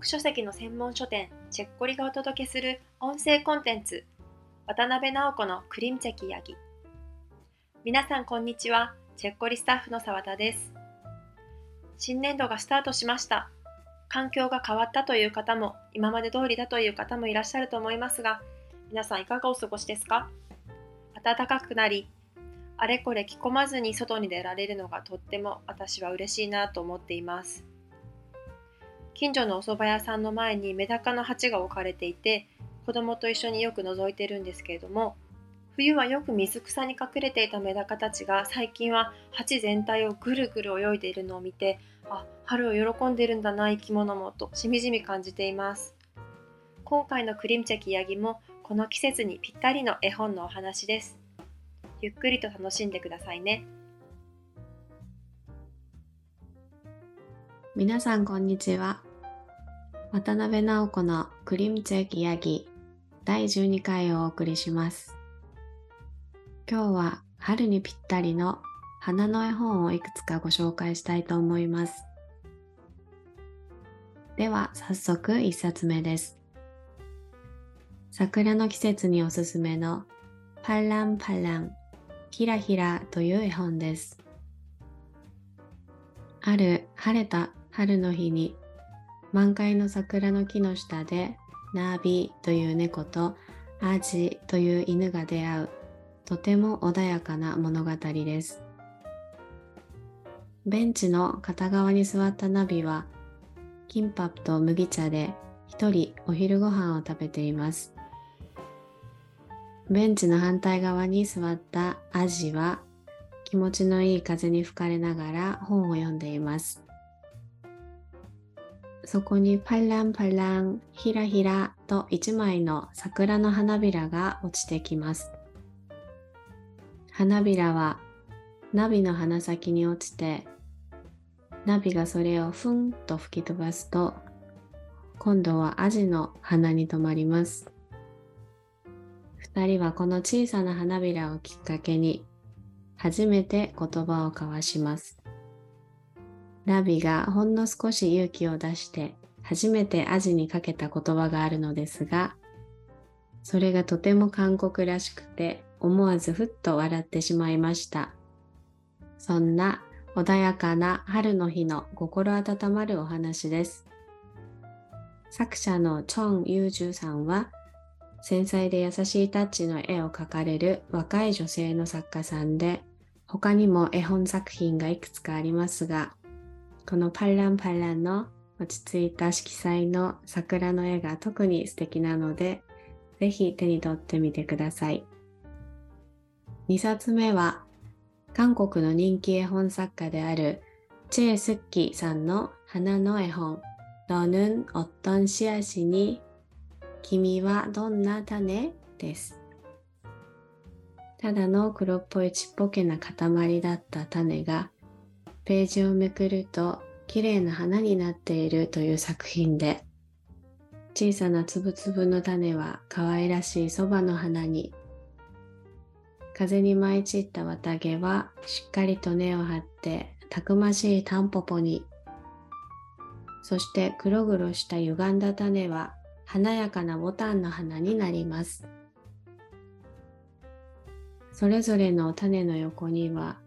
国書籍の専門書店チェッコリがお届けする音声コンテンツ渡辺直子のクリムチェキヤギ。皆さんこんにちはチェッコリスタッフの澤田です。新年度がスタートしました。環境が変わったという方も今まで通りだという方もいらっしゃると思いますが皆さんいかがお過ごしですか？暖かくなりあれこれ着込まずに外に出られるのがとっても私は嬉しいなと思っています。近所のお蕎麦屋さんの前にメダカの鉢が置かれていて子供と一緒によく覗いてるんですけれども冬はよく水草に隠れていたメダカたちが最近は鉢全体をぐるぐる泳いでいるのを見てあ春を喜んでるんだな生き物もとしみじみ感じています。今回のクリムチェキヤギもこの季節にぴったりの絵本のお話です。ゆっくりと楽しんでくださいね。皆さんこんにちは。渡辺直子のクリムチェキヤギ第12回をお送りします。今日は春にぴったりの花の絵本をいくつかご紹介したいと思います。では早速1冊目です。桜の季節におすすめのパランパランひらひらという絵本です。ある晴れた春の日に満開の桜の木の下でナービという猫とアジという犬が出会うとても穏やかな物語です。ベンチの片側に座ったナビはキンパと麦茶で一人お昼ご飯を食べています。ベンチの反対側に座ったアジは気持ちのいい風に吹かれながら本を読んでいます。そこにパランパラン、ひらひらと一枚の桜の花びらが落ちてきます。花びらはナビの鼻先に落ちて、ナビがそれをふんと吹き飛ばすと、今度はアジの鼻に止まります。二人はこの小さな花びらをきっかけに、初めて言葉を交わします。ラビがほんの少し勇気を出して初めてアジにかけた言葉があるのですが、それがとても韓国らしくて思わずふっと笑ってしまいました。そんな穏やかな春の日の心温まるお話です。作者のチョン・ユージュさんは繊細で優しいタッチの絵を描かれる若い女性の作家さんで他にも絵本作品がいくつかありますがこのパッランパッランの落ち着いた色彩の桜の絵が特に素敵なので、ぜひ手に取ってみてください。2冊目は、韓国の人気絵本作家であるチェ・スッキさんの花の絵本、너는어떤씨앗이니君はどんな種です。ただの黒っぽいちっぽけな塊だった種が ページをめくると綺麗な花になっているという作品で小さなつぶつぶの種は可愛らしいそばの花に風に舞い散った綿毛はしっかりと根を張ってたくましいタンポポにそして黒々した歪んだ種は華やかなボタンの花になります。それぞれの種の横には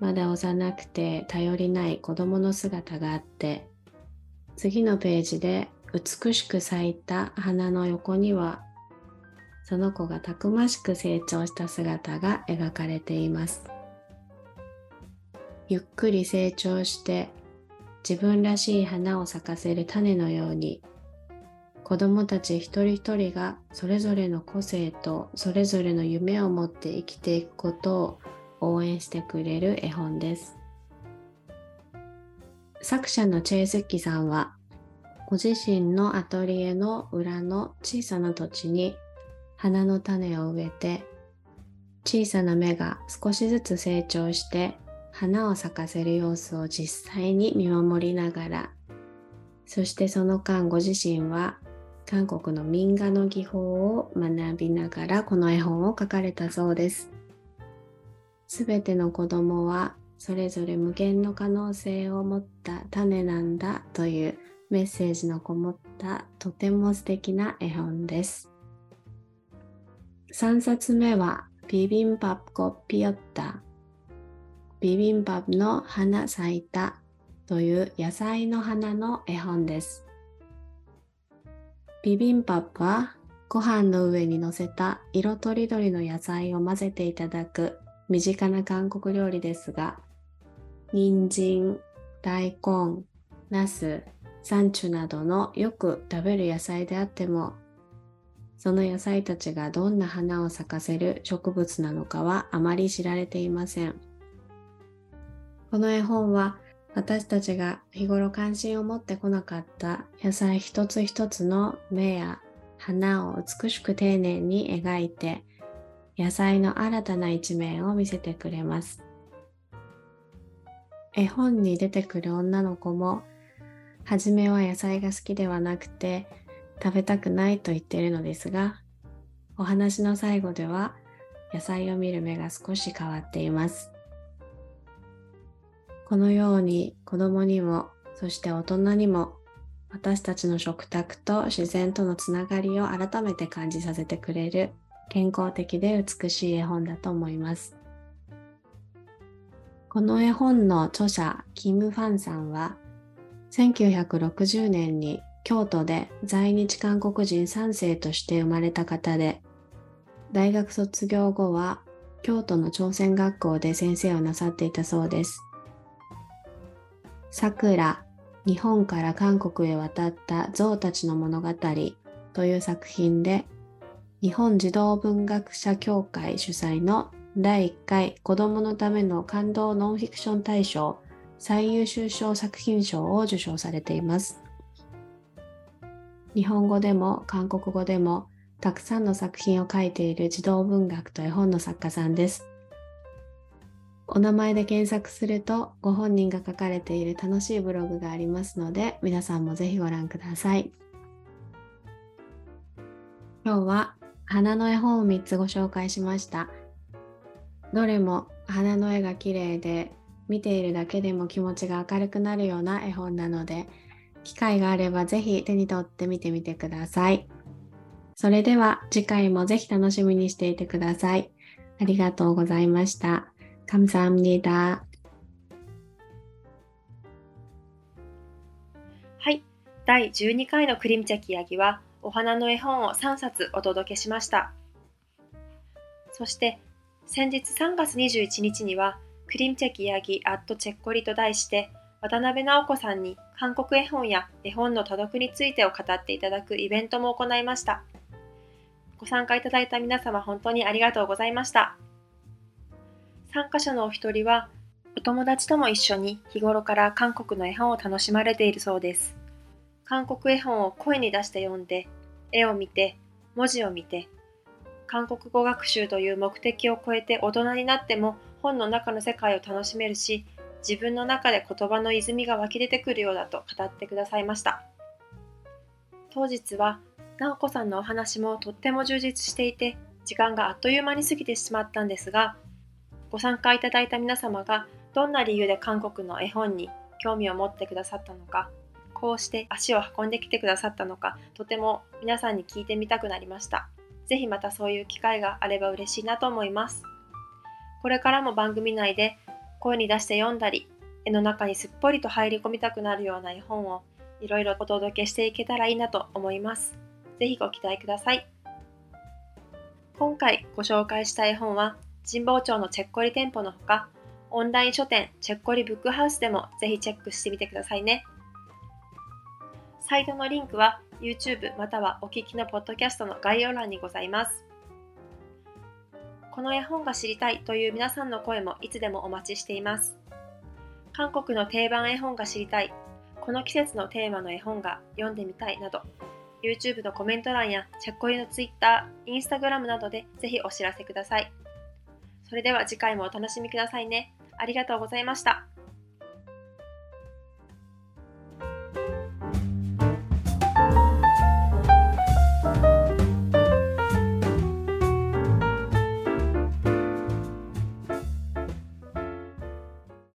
まだ幼くて頼りない子供の姿があって次のページで美しく咲いた花の横にはその子がたくましく成長した姿が描かれています。ゆっくり成長して自分らしい花を咲かせる種のように子供たち一人一人がそれぞれの個性とそれぞれの夢を持って生きていくことを応援してくれる絵本です。作者のチェイスッキさんは、ご自身のアトリエの裏の小さな土地に花の種を植えて、小さな芽が少しずつ成長して花を咲かせる様子を実際に見守りながら、そしてその間ご自身は韓国の民画の技法を学びながらこの絵本を書かれたそうです。すべての子供はそれぞれ無限の可能性を持った種なんだというメッセージのこもったとても素敵な絵本です。3冊目はビビンパプコピヨッタビビンパプの花咲いたという野菜の花の絵本です。ビビンパプはご飯の上に乗せた色とりどりの野菜を混ぜていただく身近な韓国料理ですが、人参、大根、ナス、サンチュなどのよく食べる野菜であっても、その野菜たちがどんな花を咲かせる植物なのかはあまり知られていません。この絵本は私たちが日頃関心を持ってこなかった野菜一つ一つの芽や花を美しく丁寧に描いて野菜の新たな一面を見せてくれます。絵本に出てくる女の子も初めは野菜が好きではなくて食べたくないと言っているのですがお話の最後では野菜を見る目が少し変わっています。このように子供にもそして大人にも私たちの食卓と自然とのつながりを改めて感じさせてくれる健康的で美しい絵本だと思います。この絵本の著者キム・ファンさんは1960年に京都で在日韓国人3世として生まれた方で大学卒業後は京都の朝鮮学校で先生をなさっていたそうです。さくら、日本から韓国へ渡った象たちの物語という作品で、日本児童文学者協会主催の第1回子供のための感動ノンフィクション大賞最優秀賞作品賞を受賞されています。日本語でも韓国語でもたくさんの作品を書いている児童文学と絵本の作家さんです。お名前で検索するとご本人が書かれている楽しいブログがありますので皆さんもぜひご覧ください。今日は花の絵本を3つご紹介しました。どれも花の絵が綺麗で見ているだけでも気持ちが明るくなるような絵本なので機会があればぜひ手に取って見てみてください。それでは次回もぜひ楽しみにしていてください。ありがとうございました。감사합니다はい。第12回のクリムチャキヤギは、 お花の絵本を3冊お届けしました。そして、先日3月21日には、クリムチャキヤギアットチェッコリと題して、渡辺直子さんに韓国絵本や絵本の多読についてを語っていただくイベントも行いました。ご参加いただいた皆様本当にありがとうございました。参加者のお一人は、お友達とも一緒に日頃から韓国の絵本を楽しまれているそうです。韓国絵本を声に出して読んで、絵を見て、文字を見て、韓国語学習という目的を超えて大人になっても本の中の世界を楽しめるし、自分の中で言葉の泉が湧き出てくるようだと語ってくださいました。当日は、直子さんのお話もとっても充実していて、時間があっという間に過ぎてしまったんですが、ご参加いただいた皆様がどんな理由で韓国の絵本に興味を持ってくださったのか、こうして足を運んできてくださったのか、とても皆さんに聞いてみたくなりました。ぜひまたそういう機会があれば嬉しいなと思います。これからも番組内で声に出して読んだり、絵の中にすっぽりと入り込みたくなるような絵本をいろいろお届けしていけたらいいなと思います。ぜひご期待ください。今回ご紹介した絵本は神保町のチェッコリ店舗のほか、オンライン書店チェッコリブックハウスでもぜひチェックしてみてくださいね。サイトのリンクは YouTube またはお聞きのポッドキャストの概要欄にございます。この絵本が知りたいという皆さんの声もいつでもお待ちしています。韓国の定番絵本が知りたい、この季節のテーマの絵本が読んでみたいなど、YouTube のコメント欄やチェッコリの Twitter、Instagram などでぜひお知らせください。それでは次回もお楽しみくださいね。ありがとうございました。